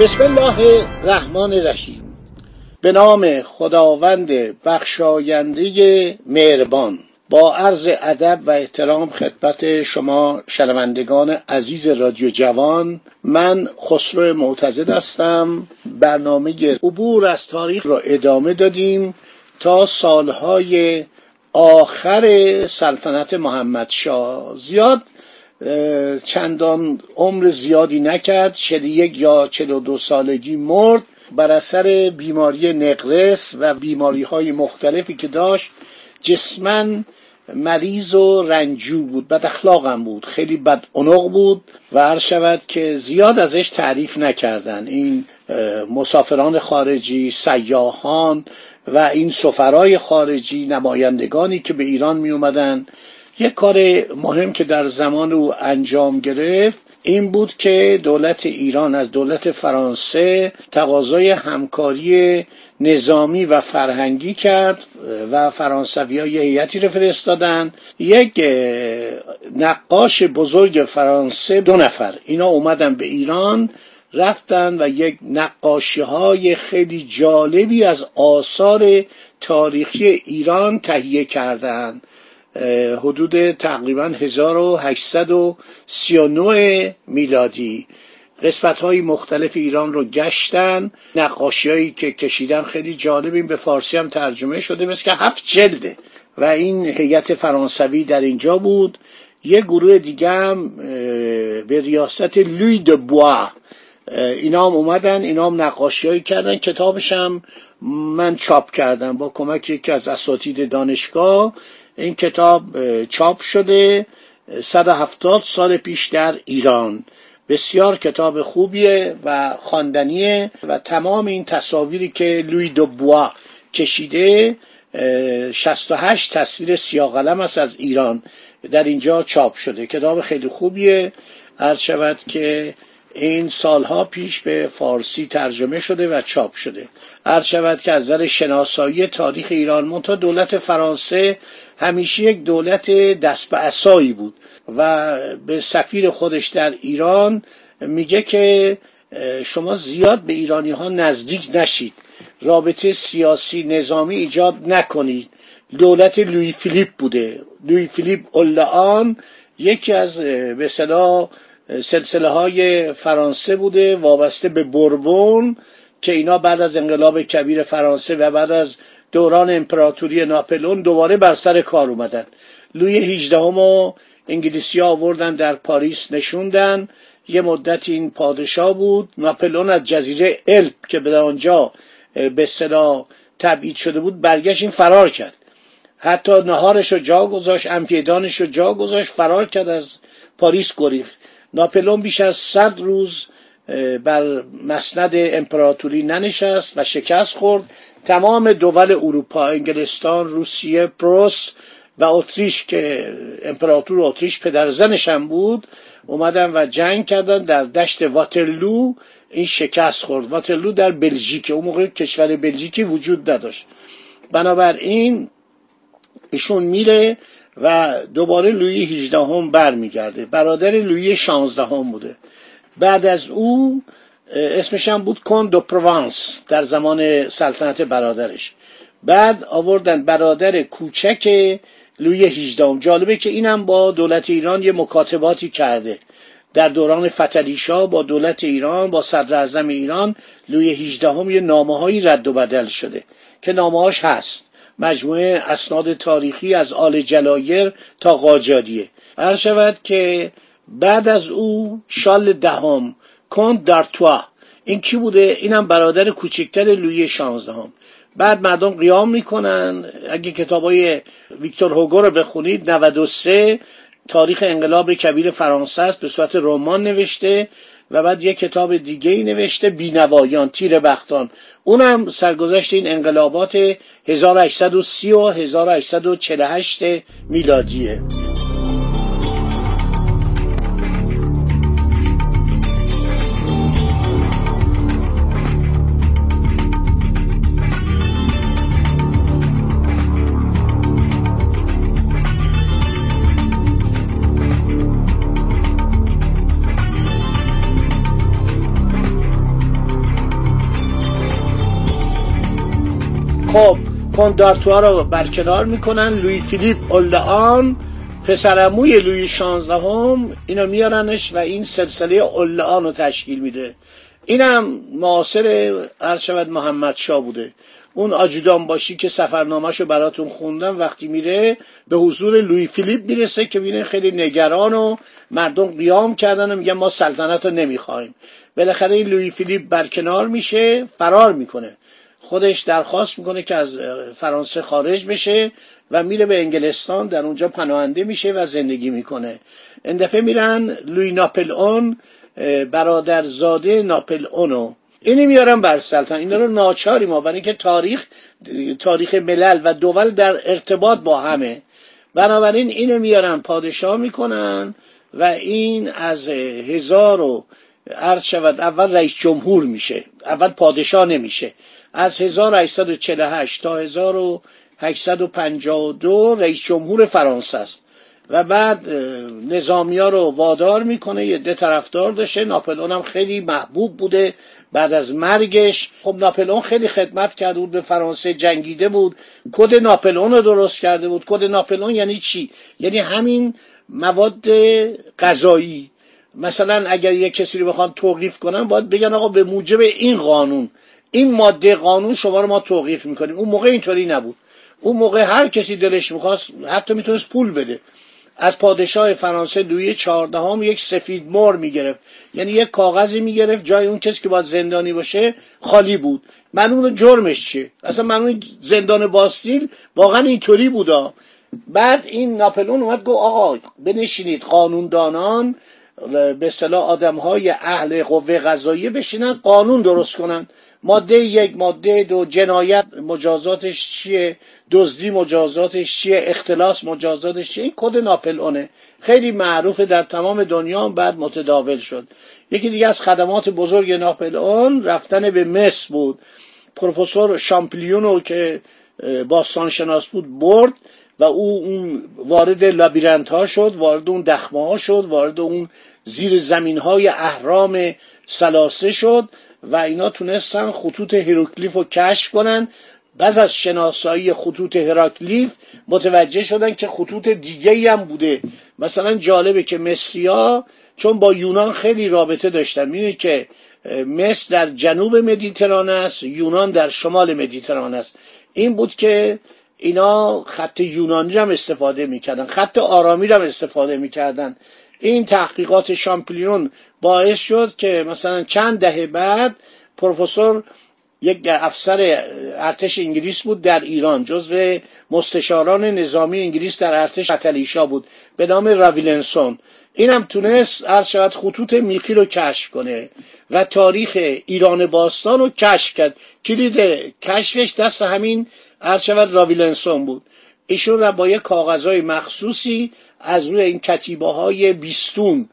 بسم الله الرحمن الرحیم. به نام خداوند بخشاینده مهربان با عرض ادب و احترام خدمت شما شنوندگان عزیز رادیو جوان من خسرو معتزد هستم. برنامه عبور از تاریخ را ادامه دادیم تا سالهای آخر سلطنت محمد شاه. زیاد چندان عمر زیادی نکرد. چل یک یا چل دو سالگی مرد بر اثر بیماری نقرس و بیماری های مختلفی که داشت جسمن مریض و رنجو بود بد اخلاقم بود خیلی بد بود و هر شود که زیاد ازش تعریف نکردن. این مسافران خارجی سیاهان و این سفرای خارجی نمایندگانی که به ایران می اومدن یک کار مهم که در زمان او انجام گرفت این بود که دولت ایران از دولت فرانسه تقاضای همکاری نظامی و فرهنگی کرد و فرانسوی ها یه هیئتی رو فرستادن. یک نقاش بزرگ فرانسه دو نفر. اینا اومدن به ایران رفتن و یک نقاشی های خیلی جالبی از آثار تاریخی ایران تهیه کردند حدود تقریبا 1839 میلادی. قسمت های مختلف ایران رو گشتن. نقاشی هایی که کشیدن خیلی جالب به فارسی هم ترجمه شده مثل که هفت جلده و این هیئت فرانسوی در اینجا بود. یه گروه دیگه هم به ریاست لوی د بوا اینا هم اومدن اینا هم نقاشی کردن. کتابش هم من چاپ کردم با کمک یکی از اساتید دانشگاه. این کتاب چاپ شده 170 سال پیش در ایران. بسیار کتاب خوبیه و خواندنیه و تمام این تصاویری که لوی دوبوا کشیده 68 تصویر سیاه قلم است از ایران. در اینجا چاپ شده. کتاب خیلی خوبیه. عرض شود که این سالها پیش به فارسی ترجمه شده و چاپ شده. عرض شود که از نظر شناسایی تاریخ ایران منتها دولت فرانسه همیشه یک دولت دست به اسایی بود و به سفیر خودش در ایران میگه که شما زیاد به ایرانی ها نزدیک نشید. رابطه سیاسی نظامی ایجاد نکنید. دولت لوی فیلیپ بوده. لوی فیلیپ اولان یکی از به سلسله های فرانسه بوده وابسته به بربون که اینا بعد از انقلاب کبیر فرانسه و بعد از دوران امپراتوری ناپلون دوباره بر سر کار اومدن. لوی 18 و انگلیسی آوردن در پاریس نشوندن. یه مدت این پادشاه بود. ناپلون از جزیره الپ که به آنجا به اصطلاح تبعید شده بود برگشت این فرار کرد. حتی نهارش رو جا گذاشت انفیدانش رو جا گذاشت فرار کرد از پاریس گریخت ناپلون بیش از صد روز بر مسند امپراتوری ننشست و شکست خورد. تمام دول اروپا انگلستان روسیه پروس و اتریش که امپراتور اتریش پدرزنش هم بود اومدن و جنگ کردن در دشت واترلو. این شکست خورد. واترلو در بلژیک اون موقع کشور بلژیکی وجود نداشت. بنابراین ایشون میره و دوباره لویی 18 هم برمیگرده. برادر لویی 16 هم بوده. بعد از او اسمش هم بود کن دو پروانس در زمان سلطنت برادرش. بعد آوردن برادر کوچک لوی 18 جالبه که اینم با دولت ایران یه مکاتباتی کرده. در دوران فتلیشا با دولت ایران با صدر اعظم ایران لوی 18 هم یه نامه هایی رد و بدل شده که نامه هست. مجموعه اسناد تاریخی از آل جلایر تا قاجادیه هر شود که بعد از او شال دهم کند در توا. این کی بوده؟ اینم برادر کوچکتر لویی شانزدهم. بعد مردم قیام می‌کنن. اگه کتاب های ویکتور هوگو رو بخونید 93 تاریخ انقلاب کبیر فرانسه است به صورت رمان نوشته و بعد یک کتاب دیگه ای نوشته بینوایان تیر بختان اونم سرگذشت این انقلابات 1830 و 1848 میلادیه. خب پوندارتوا رو برکنار می‌کنن. لوی فیلیپ اولان پسرموی لوی شانزدهم اینو میارنش و این سلسله اولان رو تشکیل میده. اینم معاصر ارشد محمد شا بوده. اون آجودان باشی که سفرنامهشو براتون خوندم وقتی میره به حضور لوی فیلیپ می‌رسه که بینه خیلی نگران و مردم قیام کردن و میگن ما سلطنت رو نمی‌خوایم. بالاخره این لوی فیلیپ برکنار میشه فرار می‌کنه. خودش درخواست می‌کنه که از فرانسه خارج بشه و میره به انگلستان در اونجا پناهنده میشه و زندگی می‌کنه. این دفعه میرن لوی ناپل اون برادرزاده ناپل اونو اینی میارن بر سلطان اینا رو ناچاری ما برای اینکه تاریخ تاریخ ملل و دول در ارتباط با همه. بنابراین اینو میارن پادشاه می‌کنن و این از هزار و عرض شود اول رئیس جمهور میشه اول پادشاه نمیشه. از 1848 تا 1852 رئیس جمهور فرانسه است. و بعد نظامی ها رو وادار می‌کنه یه ده طرفدار داشته. ناپلئون هم خیلی محبوب بوده. بعد از مرگش خب ناپلئون خیلی خدمت کرده بود به فرانسه جنگیده بود. کد ناپلئون رو درست کرده بود. کد ناپلئون یعنی چی؟ یعنی همین مواد غذایی. مثلا اگر یک کسی رو بخوان توقیف کنن باید بگن آقا به موجب این قانون این ماده قانون شما رو ما توقیف می‌کنیم. اون موقع اینطوری نبود. اون موقع هر کسی دلش می‌خواست حتی می‌تونست پول بده. از پادشاه فرانسه لویی چهاردهم یک سفید مور می‌گرفت. یعنی یک کاغذی می‌گرفت جای اون کسی که باید زندانی باشه خالی بود. من اون جرمش چیه اصلا من اون زندان باستیل واقعا اینطوری بودا. بعد این ناپلون اومد گفت آقا بنشینید قانوندانان به اصطلاح آدم های اهل قوه قضاییه بشینن قانون درست کنن. ماده یک ماده دو جنایت مجازاتش چیه؟ دزدی مجازاتش چیه؟ اختلاس مجازاتش چیه؟ این کد ناپلئونه. خیلی معروفه در تمام دنیا بعد متداول شد. یکی دیگه از خدمات بزرگ ناپلئون رفتن به مصر بود. پروفسور شامپلیونو که باستانشناس بود برد. و او اون وارد لابیرنت ها شد وارد اون دخمه ها شد وارد اون زیر زمین های اهرام سلاسه شد و اینا تونستن خطوط هیروکلیف رو کشف کنن. بعض از شناسایی خطوط هراکلیف متوجه شدن که خطوط دیگه هم بوده. مثلا جالبه که مصریا چون با یونان خیلی رابطه داشتن. می‌بینید که مصر در جنوب مدیترانه است یونان در شمال مدیترانه است. این بود که اینا خط یونانی هم استفاده می‌کردن خط آرامی هم استفاده می‌کردن. این تحقیقات شامپلیون باعث شد که مثلا چند دهه بعد پروفسور یک افسر ارتش انگلیس بود در ایران جزو مستشاران نظامی انگلیس در ارتش اتلیشا بود به نام راویلنسون. اینم تونست عرض شود خطوط میخی رو کشف کنه و تاریخ ایران باستان رو کشف کرد. کلید کشفش دست همین عرض شود راویلنسون بود. ایشون را با یک کاغذهای مخصوصی از روی این کتیبه های بیستون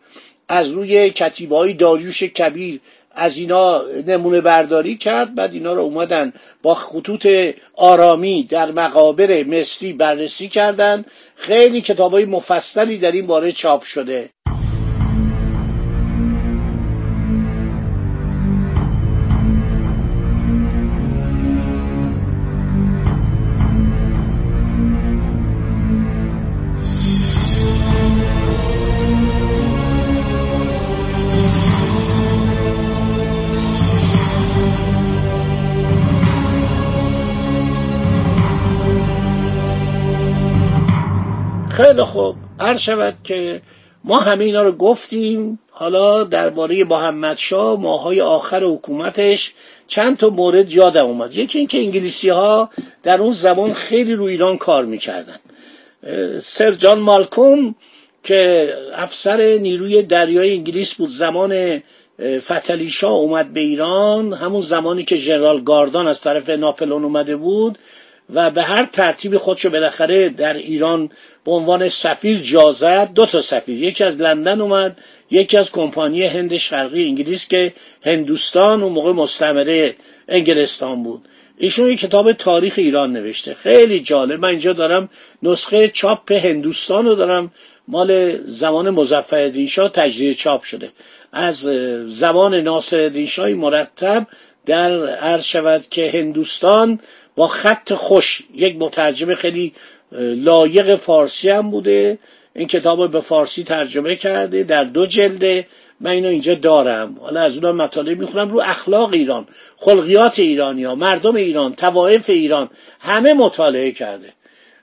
از روی کتیبه های داریوش کبیر از اینا نمونه برداری کرد. بعد اینا رو اومدن با خطوط آرامی در مقابر مصری بررسی کردند خیلی کتاب های مفصلی در این باره چاپ شده. خیلی خوب. هر شود که ما همه اینا رو گفتیم. حالا درباره محمد شاه ماهای آخر حکومتش چند تا مورد یادم اومد. یکی اینکه انگلیسی ها در اون زمان خیلی روی ایران کار می‌کردن. سر جان مالکوم که افسر نیروی دریای انگلیس بود زمان فتلیشا اومد به ایران. همون زمانی که ژنرال گاردان از طرف ناپلون اومده بود. و به هر ترتیب خودشو بالاخره در ایران به عنوان سفیر جازد دو تا سفیر. یکی از لندن اومد یکی از کمپانی هند شرقی انگلیس که هندوستان اون موقع مستمره انگلستان بود. ایشون یک کتاب تاریخ ایران نوشته. خیلی جالب. من اینجا دارم نسخه چاپ هندوستان رو دارم. مال زمان مزفر شاه تجدید چاپ شده. از زمان ناصر شاه مرتب در عرض شود که هندوستان با خط خوش یک مترجم خیلی لایق فارسی هم بوده. این کتاب به فارسی ترجمه کرده در دو جلده. من اینو اینجا دارم. حالا از اونها مطالب می‌خونم. رو اخلاق ایران خلقیات ایرانی ها مردم ایران توائف ایران همه مطالعه کرده.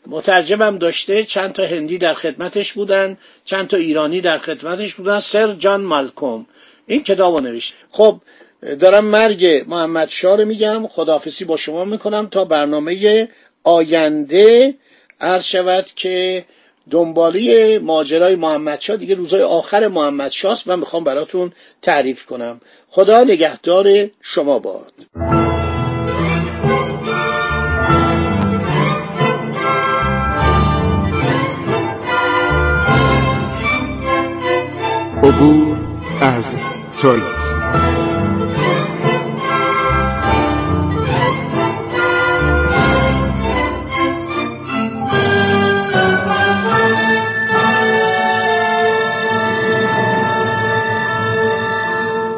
مترجمم داشته چند تا هندی در خدمتش بودن چند تا ایرانی در خدمتش بودن. سر جان مالکوم. این کتاب رو نوشته. خب دارم مرگ محمد شاه رو میگم. خداحافظی با شما می‌کنم تا برنامه آینده. عرض شود که دنبالی ماجرای محمد شاه دیگه روزای آخر محمد شاه من می‌خوام براتون تعریف کنم. خدا نگهدار شما باد. عبور از تاریخ.